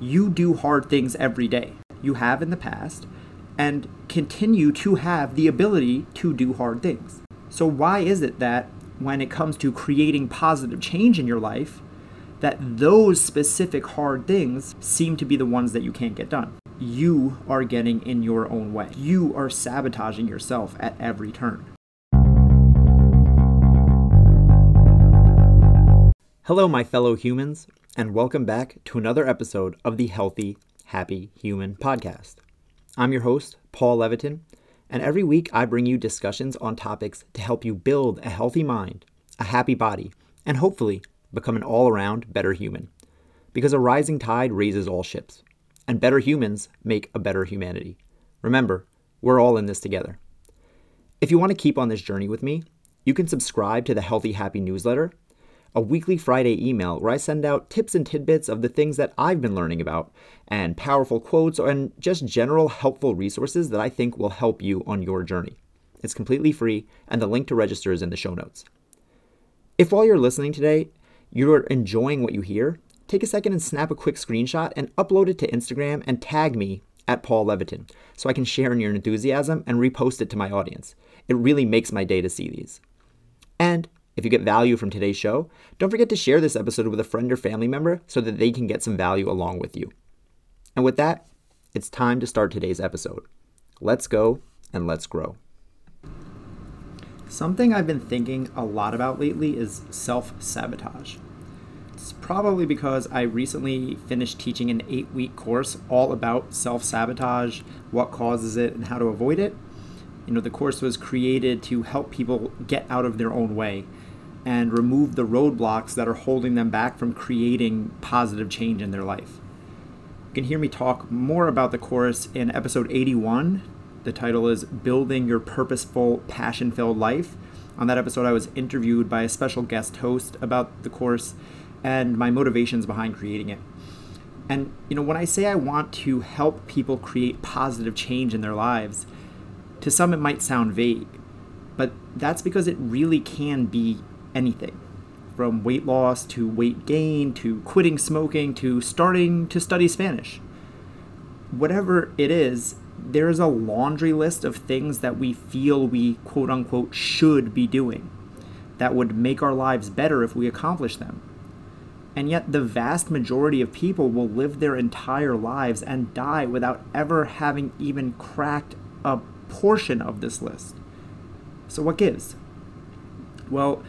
you do hard things every day. You have in the past and continue to have the ability to do hard things. So, why is it that when it comes to creating positive change in your life, that those specific hard things seem to be the ones that you can't get done? You are getting in your own way. You are sabotaging yourself at every turn. Hello, my fellow humans, and welcome back to another episode of the Healthy, Happy Human podcast. I'm your host, Paul Leviton, and every week I bring you discussions on topics to help you build a healthy mind, a happy body, and hopefully become an all around better human. Because a rising tide raises all ships, and better humans make a better humanity. Remember, we're all in this together. If you want to keep on this journey with me, you can subscribe to the Healthy Happy newsletter a weekly Friday email where I send out tips and tidbits of the things that I've been learning about, and powerful quotes, and just general helpful resources that I think will help you on your journey. It's completely free, and the link to register is in the show notes. If while you're listening today, you're enjoying what you hear, take a second and snap a quick screenshot and upload it to Instagram and tag me at Paul Leviton so I can share in your enthusiasm and repost it to my audience. It really makes my day to see these. And if you get value from today's show, don't forget to share this episode with a friend or family member so that they can get some value along with you. And with that, it's time to start today's episode. Let's go and let's grow. Something I've been thinking a lot about lately is self sabotage. It's probably because I recently finished teaching an eight week course all about self sabotage, what causes it, and how to avoid it. You know, the course was created to help people get out of their own way and remove the roadblocks that are holding them back from creating positive change in their life. You can hear me talk more about the course in episode 81. The title is Building Your Purposeful, Passion Filled Life. On that episode, I was interviewed by a special guest host about the course and my motivations behind creating it. And, you know, when I say I want to help people create positive change in their lives, to some it might sound vague, but that's because it really can be anything from weight loss to weight gain to quitting smoking to starting to study Spanish. Whatever it is, there is a laundry list of things that we feel we quote unquote should be doing that would make our lives better if we accomplish them. And yet, the vast majority of people will live their entire lives and die without ever having even cracked a portion of this list. So, what gives? Well,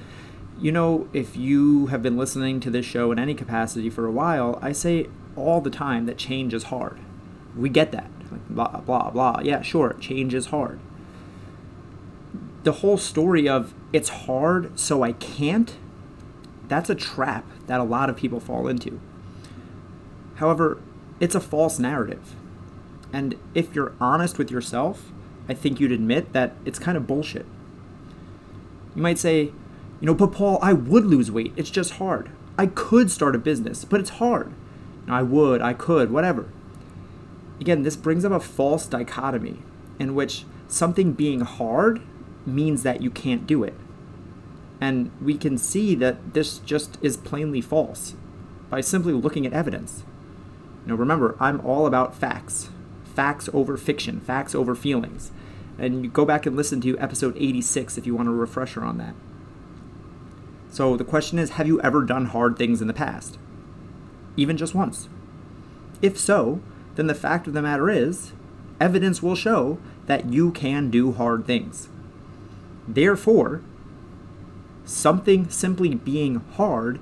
you know, if you have been listening to this show in any capacity for a while, I say all the time that change is hard. We get that. Blah, blah, blah. Yeah, sure, change is hard. The whole story of it's hard, so I can't, that's a trap that a lot of people fall into. However, it's a false narrative. And if you're honest with yourself, I think you'd admit that it's kind of bullshit. You might say, you know, but Paul, I would lose weight. It's just hard. I could start a business, but it's hard. I would, I could, whatever. Again, this brings up a false dichotomy in which something being hard means that you can't do it. And we can see that this just is plainly false by simply looking at evidence. Know, remember, I'm all about facts. Facts over fiction, facts over feelings. And you go back and listen to episode 86 if you want a refresher on that. So the question is have you ever done hard things in the past? Even just once? If so, then the fact of the matter is, evidence will show that you can do hard things. Therefore, something simply being hard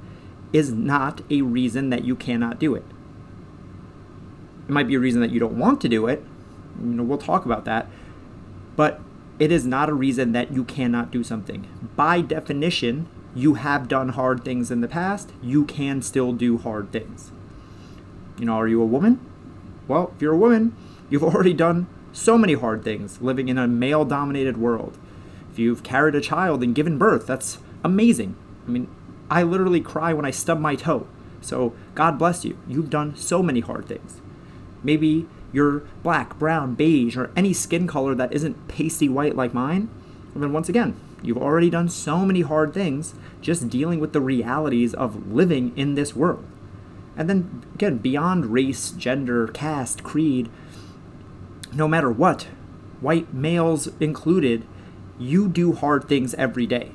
is not a reason that you cannot do it. It might be a reason that you don't want to do it. You know, we'll talk about that. But it is not a reason that you cannot do something. By definition, you have done hard things in the past, you can still do hard things. You know, are you a woman? Well, if you're a woman, you've already done so many hard things living in a male dominated world. If you've carried a child and given birth, that's amazing. I mean, I literally cry when I stub my toe. So, God bless you. You've done so many hard things. Maybe you're black, brown, beige, or any skin color that isn't pasty white like mine. And then, once again, You've already done so many hard things just dealing with the realities of living in this world. And then again, beyond race, gender, caste, creed, no matter what, white males included, you do hard things every day.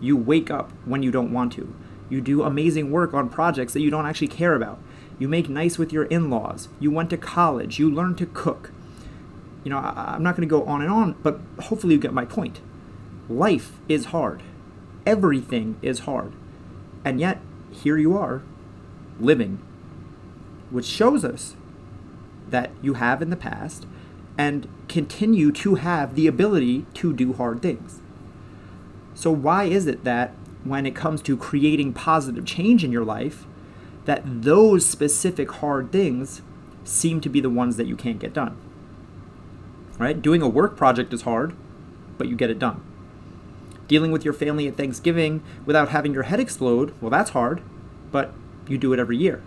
You wake up when you don't want to. You do amazing work on projects that you don't actually care about. You make nice with your in laws. You went to college. You learned to cook. You know, I, am not going to go on and on, but hopefully you get my point. Life is hard. Everything is hard. And yet, here you are, living, which shows us that you have in the past and continue to have the ability to do hard things. So, why is it that when it comes to creating positive change in your life, that those specific hard things seem to be the ones that you can't get done? Right? Doing a work project is hard, but you get it done. Dealing with your family at Thanksgiving without having your head explode, well, that's hard, but you do it every year.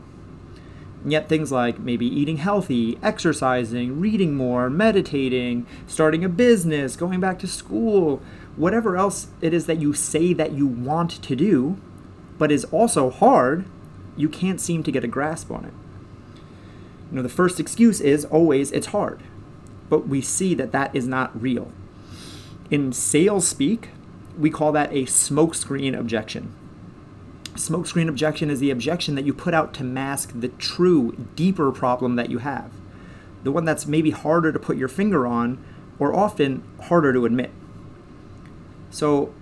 And yet, things like maybe eating healthy, exercising, reading more, meditating, starting a business, going back to school, whatever else it is that you say that you want to do, but is also hard, you can't seem to get a grasp on it. You know, the first excuse is always it's hard, but we see that that is not real. In sales speak, we call that a smokescreen objection. Smokescreen objection is the objection that you put out to mask the true, deeper problem that you have. The one that's maybe harder to put your finger on, or often harder to admit. So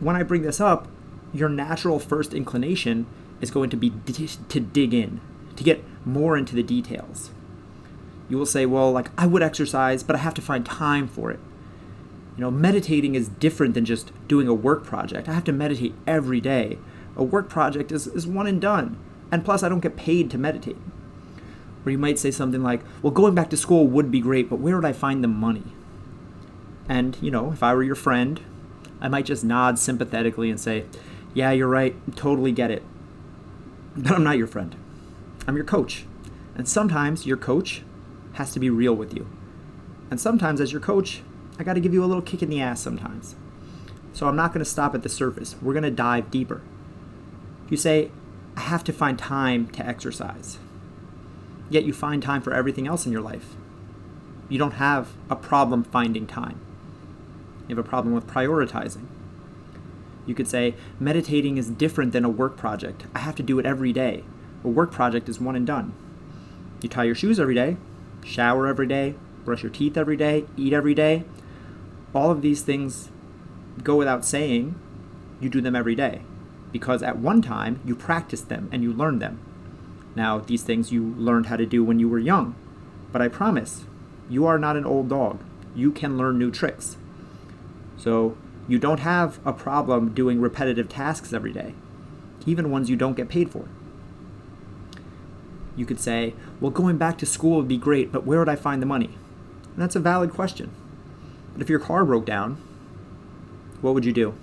when I bring this up, your natural first inclination is going to be d- to dig in, to get more into the details. You will say, well, like, I would exercise, but I have to find time for it. You know, meditating is different than just doing a work project. I have to meditate every day. A work project is, is one and done. And plus, I don't get paid to meditate. Or you might say something like, well, going back to school would be great, but where would I find the money? And, you know, if I were your friend, I might just nod sympathetically and say, Yeah, you're right, totally get it. But I'm not your friend. I'm your coach. And sometimes your coach has to be real with you. And sometimes, as your coach, I got to give you a little kick in the ass sometimes. So I'm not going to stop at the surface. We're going to dive deeper. You say, I have to find time to exercise. Yet you find time for everything else in your life. You don't have a problem finding time. You have a problem with prioritizing. You could say, meditating is different than a work project. I have to do it every day. A work project is one and done. You tie your shoes every day, shower every day, brush your teeth every day, eat every day. All of these things go without saying, you do them every day. Because at one time, you practiced them and you learned them. Now, these things you learned how to do when you were young. But I promise, you are not an old dog. You can learn new tricks. So you don't have a problem doing repetitive tasks every day, even ones you don't get paid for. You could say, well, going back to school would be great, but where would I find the money? And that's a valid question. But if your car broke down, what would you do?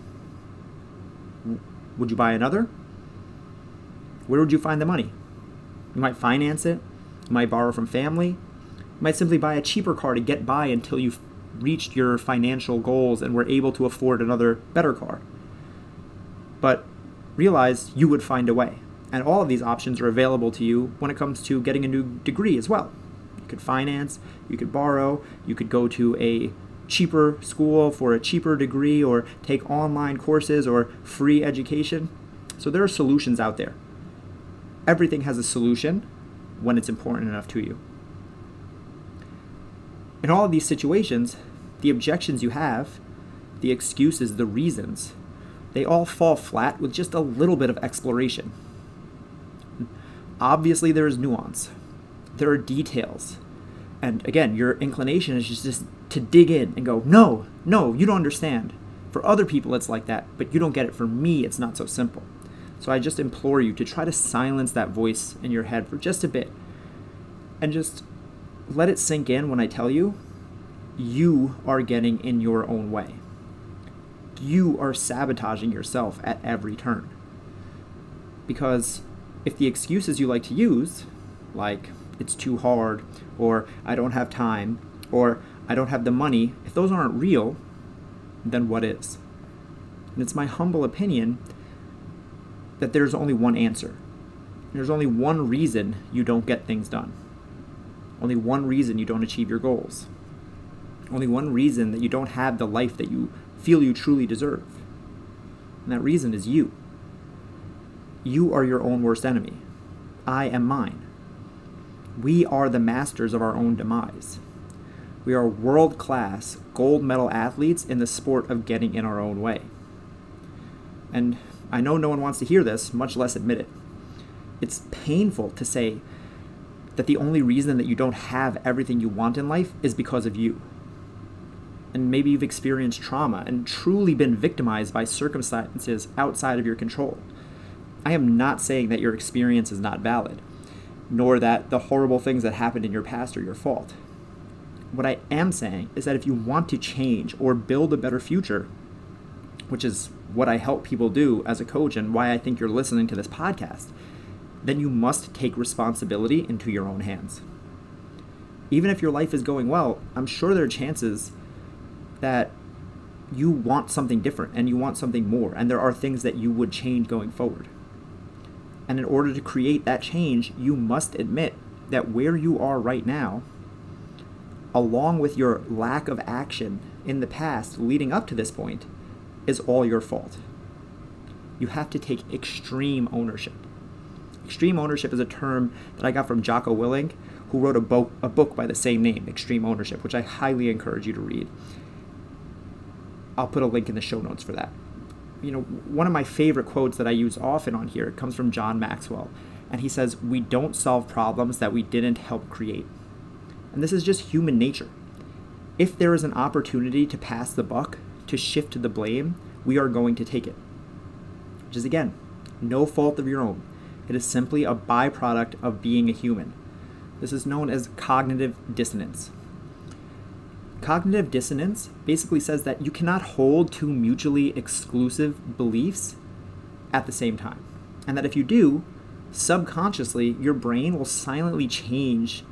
Would you buy another? Where would you find the money? You might finance it, you might borrow from family, you might simply buy a cheaper car to get by until you've reached your financial goals and were able to afford another better car. But realize you would find a way. And all of these options are available to you when it comes to getting a new degree as well. You could finance, you could borrow, you could go to a cheaper school for a cheaper degree or take online courses or free education. So there are solutions out there. Everything has a solution when it's important enough to you. In all of these situations, the objections you have, the excuses, the reasons, they all fall flat with just a little bit of exploration. Obviously, there is nuance, there are details. And again, your inclination is just, just to dig in and go, no, no, you don't understand. For other people, it's like that, but you don't get it. For me, it's not so simple. So I just implore you to try to silence that voice in your head for just a bit and just let it sink in when I tell you, you are getting in your own way. You are sabotaging yourself at every turn. Because if the excuses you like to use, like it's too hard, or I don't have time, or I don't have the money, if those aren't real, then what is? And it's my humble opinion that there's only one answer. There's only one reason you don't get things done. Only one reason you don't achieve your goals. Only one reason that you don't have the life that you feel you truly deserve. And that reason is you. You are your own worst enemy. I am mine. We are the masters of our own demise. We are world class, gold medal athletes in the sport of getting in our own way. And I know no one wants to hear this, much less admit it. It's painful to say that the only reason that you don't have everything you want in life is because of you. And maybe you've experienced trauma and truly been victimized by circumstances outside of your control. I am not saying that your experience is not valid, nor that the horrible things that happened in your past are your fault. What I am saying is that if you want to change or build a better future, which is what I help people do as a coach and why I think you're listening to this podcast, then you must take responsibility into your own hands. Even if your life is going well, I'm sure there are chances that you want something different and you want something more, and there are things that you would change going forward. And in order to create that change, you must admit that where you are right now, along with your lack of action in the past leading up to this point, is all your fault. You have to take extreme ownership. Extreme ownership is a term that I got from Jocko Willink, who wrote a, bo- a book by the same name, Extreme Ownership, which I highly encourage you to read. I'll put a link in the show notes for that. You know, one of my favorite quotes that I use often on here comes from John Maxwell, and he says, We don't solve problems that we didn't help create. And this is just human nature. If there is an opportunity to pass the buck, to shift the blame, we are going to take it. Which is, again, no fault of your own. It is simply a byproduct of being a human. This is known as cognitive dissonance. Cognitive dissonance basically says that you cannot hold two mutually exclusive beliefs at the same time. And that if you do, subconsciously, your brain will silently change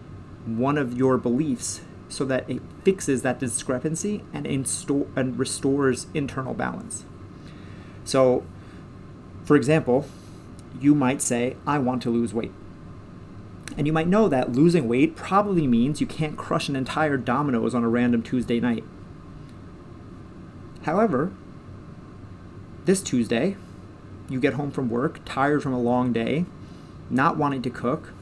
one of your beliefs so that it fixes that discrepancy and, insto- and restores internal balance. So, for example, you might say, I want to lose weight. And you might know that losing weight probably means you can't crush an entire Domino's on a random Tuesday night. However, this Tuesday, you get home from work, tired from a long day, not wanting to cook,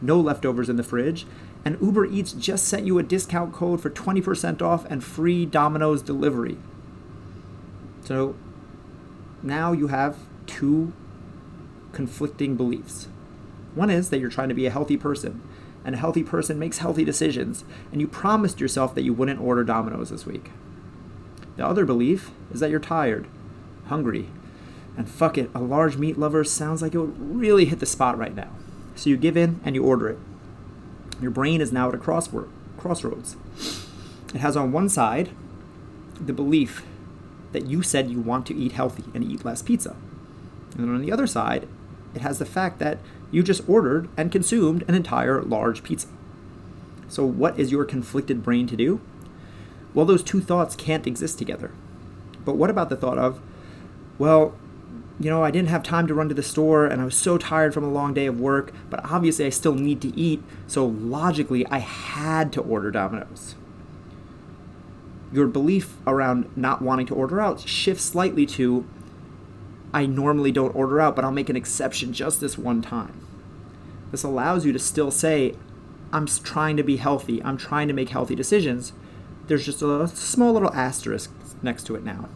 no leftovers in the fridge, and Uber Eats just sent you a discount code for 20% off and free Domino's delivery. So now you have two conflicting beliefs. One is that you're trying to be a healthy person, and a healthy person makes healthy decisions, and you promised yourself that you wouldn't order Domino's this week. The other belief is that you're tired, hungry, and fuck it, a large meat lover sounds like it would really hit the spot right now. So you give in and you order it. Your brain is now at a crossroads. It has on one side the belief that you said you want to eat healthy and eat less pizza. And then on the other side, it has the fact that you just ordered and consumed an entire large pizza. So, what is your conflicted brain to do? Well, those two thoughts can't exist together. But what about the thought of, well, you know, I didn't have time to run to the store and I was so tired from a long day of work, but obviously I still need to eat, so logically I had to order Domino's. Your belief around not wanting to order out shifts slightly to I normally don't order out, but I'll make an exception just this one time. This allows you to still say, I'm trying to be healthy, I'm trying to make healthy decisions. There's just a small little asterisk next to it now.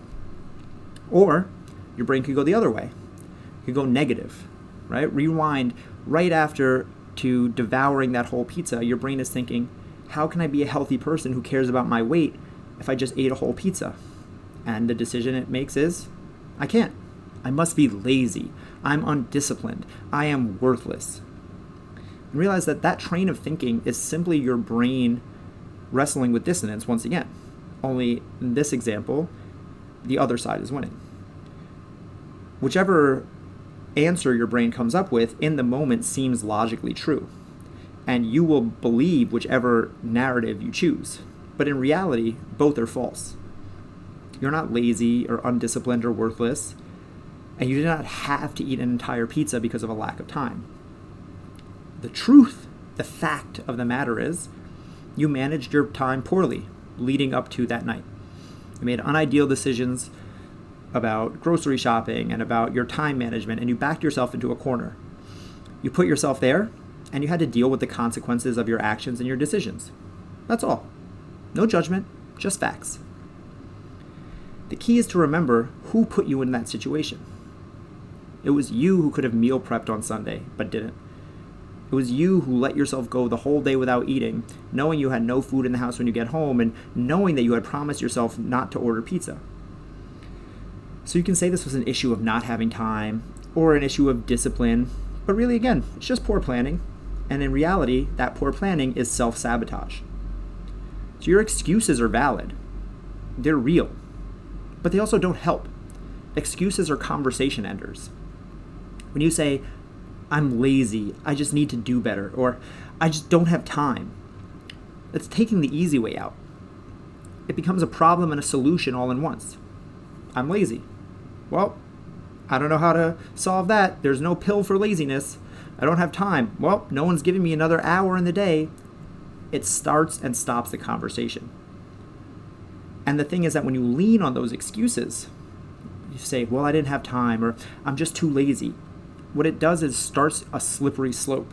Or your brain could go the other way. It could go negative, right? Rewind right after to devouring that whole pizza. Your brain is thinking, how can I be a healthy person who cares about my weight if I just ate a whole pizza? And the decision it makes is, I can't. I must be lazy. I'm undisciplined. I am worthless. And realize that that train of thinking is simply your brain wrestling with dissonance once again. Only in this example, the other side is winning whichever answer your brain comes up with in the moment seems logically true. And you will believe whichever narrative you choose. But in reality, both are false. You're not lazy or undisciplined or worthless, and you do not have to eat an entire pizza because of a lack of time. the truth, the fact of the matter is, you managed your time poorly leading up to that night. You made unideal decisions about grocery shopping and about your time management, and you backed yourself into a corner. You put yourself there, and you had to deal with the consequences of your actions and your decisions. That's all. No judgment, just facts. The key is to remember who put you in that situation. It was you who could have meal prepped on Sunday, but didn't. It was you who let yourself go the whole day without eating, knowing you had no food in the house when you get home, and knowing that you had promised yourself not to order pizza. So you can say this was an issue of not having time, or an issue of discipline, but really, again, it's just poor planning. And in reality, that poor planning is self sabotage. So your excuses are valid, they're real, but they also don't help. Excuses are conversation enders. When you say, I'm lazy, I just need to do better, or I just don't have time, that's taking the easy way out. It becomes a problem and a solution all in once. I'm lazy. Well, I don't know how to solve that. There's no pill for laziness. I don't have time. Well, no one's giving me another hour in the day. It starts and stops the conversation. And the thing is that when you lean on those excuses, you say, well, I didn't have time, or I'm just too lazy. What it does is starts a slippery slope.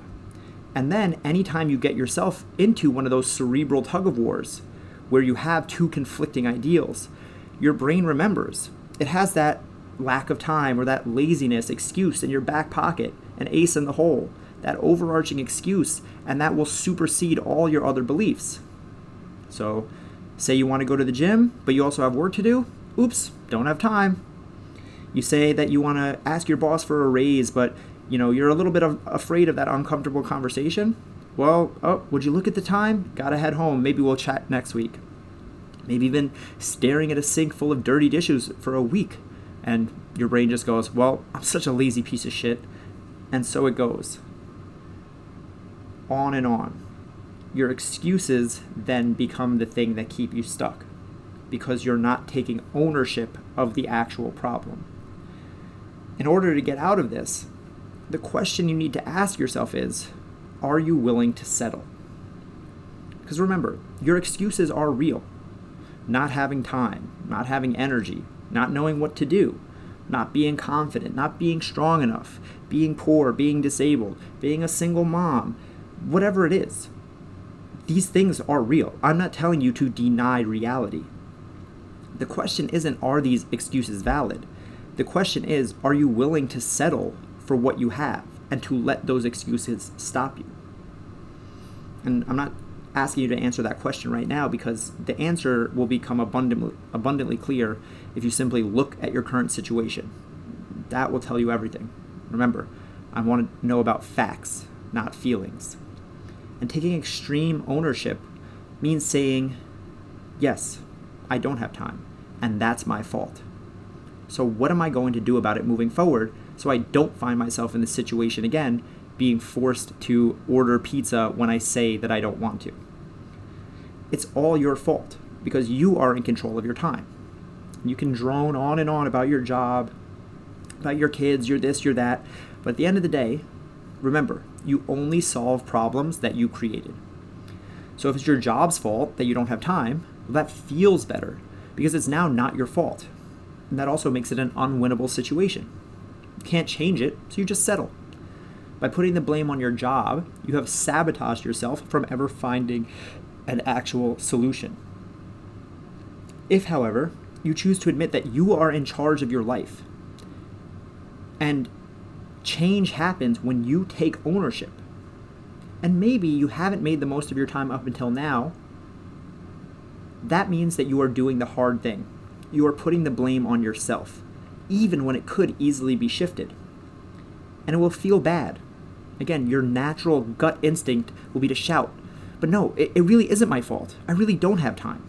And then anytime you get yourself into one of those cerebral tug of wars where you have two conflicting ideals, your brain remembers. It has that lack of time or that laziness excuse in your back pocket, an ace in the hole, that overarching excuse, and that will supersede all your other beliefs. So, say you want to go to the gym, but you also have work to do. Oops, don't have time. You say that you want to ask your boss for a raise, but you know you're a little bit of, afraid of that uncomfortable conversation. Well, oh, would you look at the time? Gotta head home. Maybe we'll chat next week. Maybe even staring at a sink full of dirty dishes for a week and your brain just goes, Well, I'm such a lazy piece of shit. And so it goes. On and on. Your excuses then become the thing that keep you stuck because you're not taking ownership of the actual problem. In order to get out of this, the question you need to ask yourself is Are you willing to settle? Because remember, your excuses are real. Not having time, not having energy, not knowing what to do, not being confident, not being strong enough, being poor, being disabled, being a single mom, whatever it is. These things are real. I'm not telling you to deny reality. The question isn't are these excuses valid? The question is are you willing to settle for what you have and to let those excuses stop you? And I'm not asking you to answer that question right now because the answer will become abundantly, abundantly clear if you simply look at your current situation. That will tell you everything. Remember, I want to know about facts, not feelings. And taking extreme ownership means saying, yes, I don't have time, and that's my fault. So, what am I going to do about it moving forward so I don't find myself in this situation again, being forced to order pizza when I say that I don't want to? it's all your fault because you are in control of your time. You can drone on and on about your job, about your kids, your this, your that, but at the end of the day, remember, you only solve problems that you created. So if it's your job's fault that you don't have time, well, that feels better because it's now not your fault. And that also makes it an unwinnable situation. You can't change it, so you just settle. By putting the blame on your job, you have sabotaged yourself from ever finding an actual solution. If, however, you choose to admit that you are in charge of your life, and change happens when you take ownership, and maybe you haven't made the most of your time up until now, that means that you are doing the hard thing. You are putting the blame on yourself, even when it could easily be shifted. And it will feel bad. Again, your natural gut instinct will be to shout, but no, it, it really isn't my fault. I really don't have time.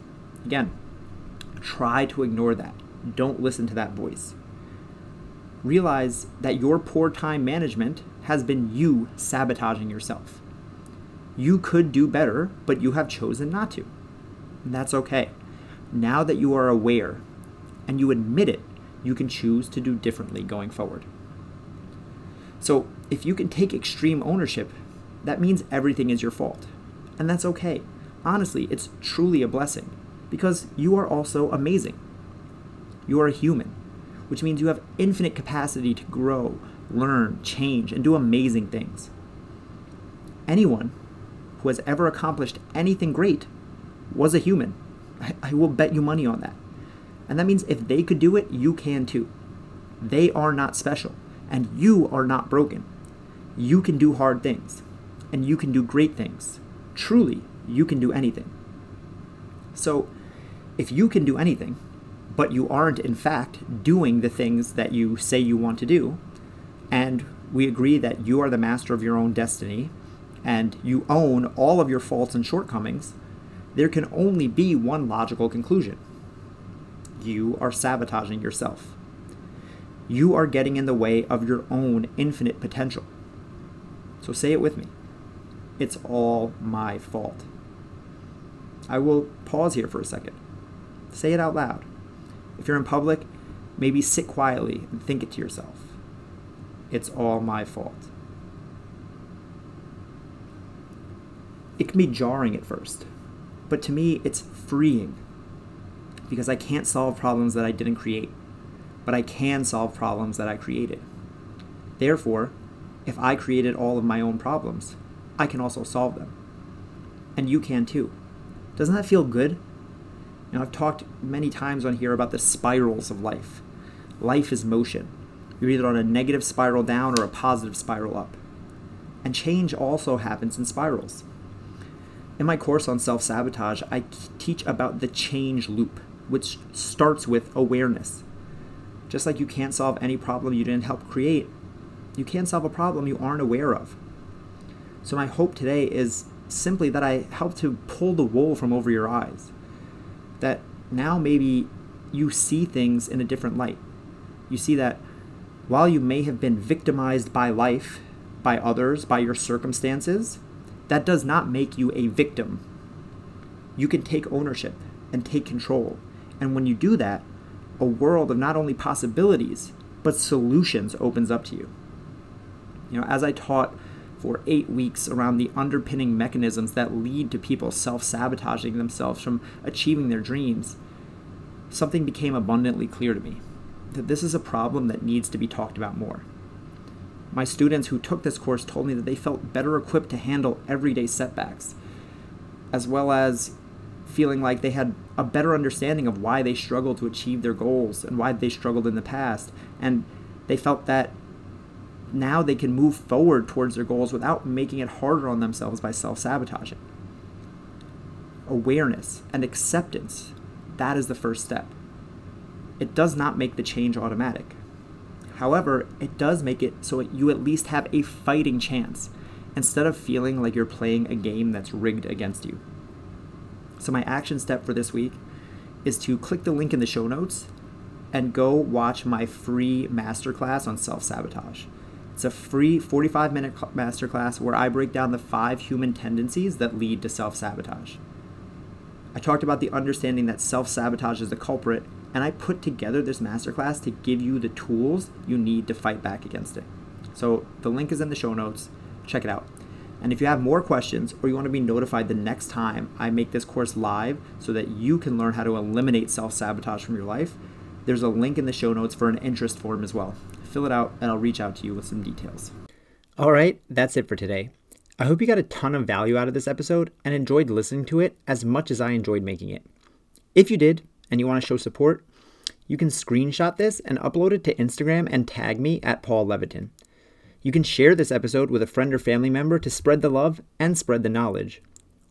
Again, try to ignore that. Don't listen to that voice. Realize that your poor time management has been you sabotaging yourself. You could do better, but you have chosen not to. And that's okay. Now that you are aware and you admit it, you can choose to do differently going forward. So, if you can take extreme ownership that means everything is your fault. And that's okay. Honestly, it's truly a blessing because you are also amazing. You are a human, which means you have infinite capacity to grow, learn, change, and do amazing things. Anyone who has ever accomplished anything great was a human. I, I, will bet you money on that. And that means if they could do it, you can too. They are not special, and you are not broken. You can do hard things, and you can do great things. Truly, you can do anything. So, if you can do anything, but you aren't in fact doing the things that you say you want to do, and we agree that you are the master of your own destiny and you own all of your faults and shortcomings, there can only be one logical conclusion you are sabotaging yourself. You are getting in the way of your own infinite potential. So say it with me it's all my fault. I will pause here for a second. Say it out loud. If you're in public, maybe sit quietly and think it to yourself. It's all my fault. It can be jarring at first, but to me, it's freeing because I can't solve problems that I didn't create, but I can solve problems that I created. Therefore, if I created all of my own problems, I can also solve them. And you can too. Doesn't that feel good? You know, I've talked many times on here about the spirals of life. Life is motion. You're either on a negative spiral down or a positive spiral up. And change also happens in spirals. In my course on self sabotage, I teach about the change loop, which starts with awareness. Just like you can't solve any problem you didn't help create, you can't solve a problem you aren't aware of. So, my hope today is simply that I help to pull the wool from over your eyes. That now maybe you see things in a different light. You see that while you may have been victimized by life, by others, by your circumstances, that does not make you a victim. You can take ownership and take control. And when you do that, a world of not only possibilities, but solutions opens up to you. You know, as I taught for eight weeks around the underpinning mechanisms that lead to people self sabotaging themselves from achieving their dreams, something became abundantly clear to me that this is a problem that needs to be talked about more. My students who took this course told me that they felt better equipped to handle everyday setbacks, as well as feeling like they had a better understanding of why they struggled to achieve their goals and why they struggled in the past. And they felt that now they can move forward towards their goals without making it harder on themselves by self sabotaging. Awareness and acceptance, that is the first step. It does not make the change automatic. However, it does make it so you at least have a fighting chance instead of feeling like you're playing a game that's rigged against you. So, my action step for this week is to click the link in the show notes and go watch my free masterclass on self sabotage. It's a free 45 minute masterclass where I break down the five human tendencies that lead to self sabotage. I talked about the understanding that self sabotage is the culprit, and I put together this masterclass to give you the tools you need to fight back against it. So the link is in the show notes. Check it out. And if you have more questions or you want to be notified the next time I make this course live so that you can learn how to eliminate self sabotage from your life, there's a link in the show notes for an interest form as well fill it out, and I'll reach out to you with some details. All right, that's it for today. I hope you got a ton of value out of this episode and enjoyed listening to it as much as I enjoyed making it. If you did, and you want to show support, you can screenshot this and upload it to Instagram and tag me at Paul Leviton. You can share this episode with a friend or family member to spread the love and spread the knowledge.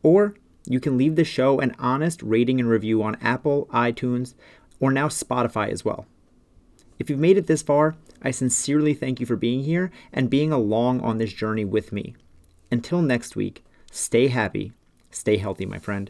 Or you can leave the show an honest rating and review on Apple, iTunes, or now Spotify as well. If you've made it this far, I sincerely thank you for being here and being along on this journey with me. Until next week, stay happy, stay healthy, my friend.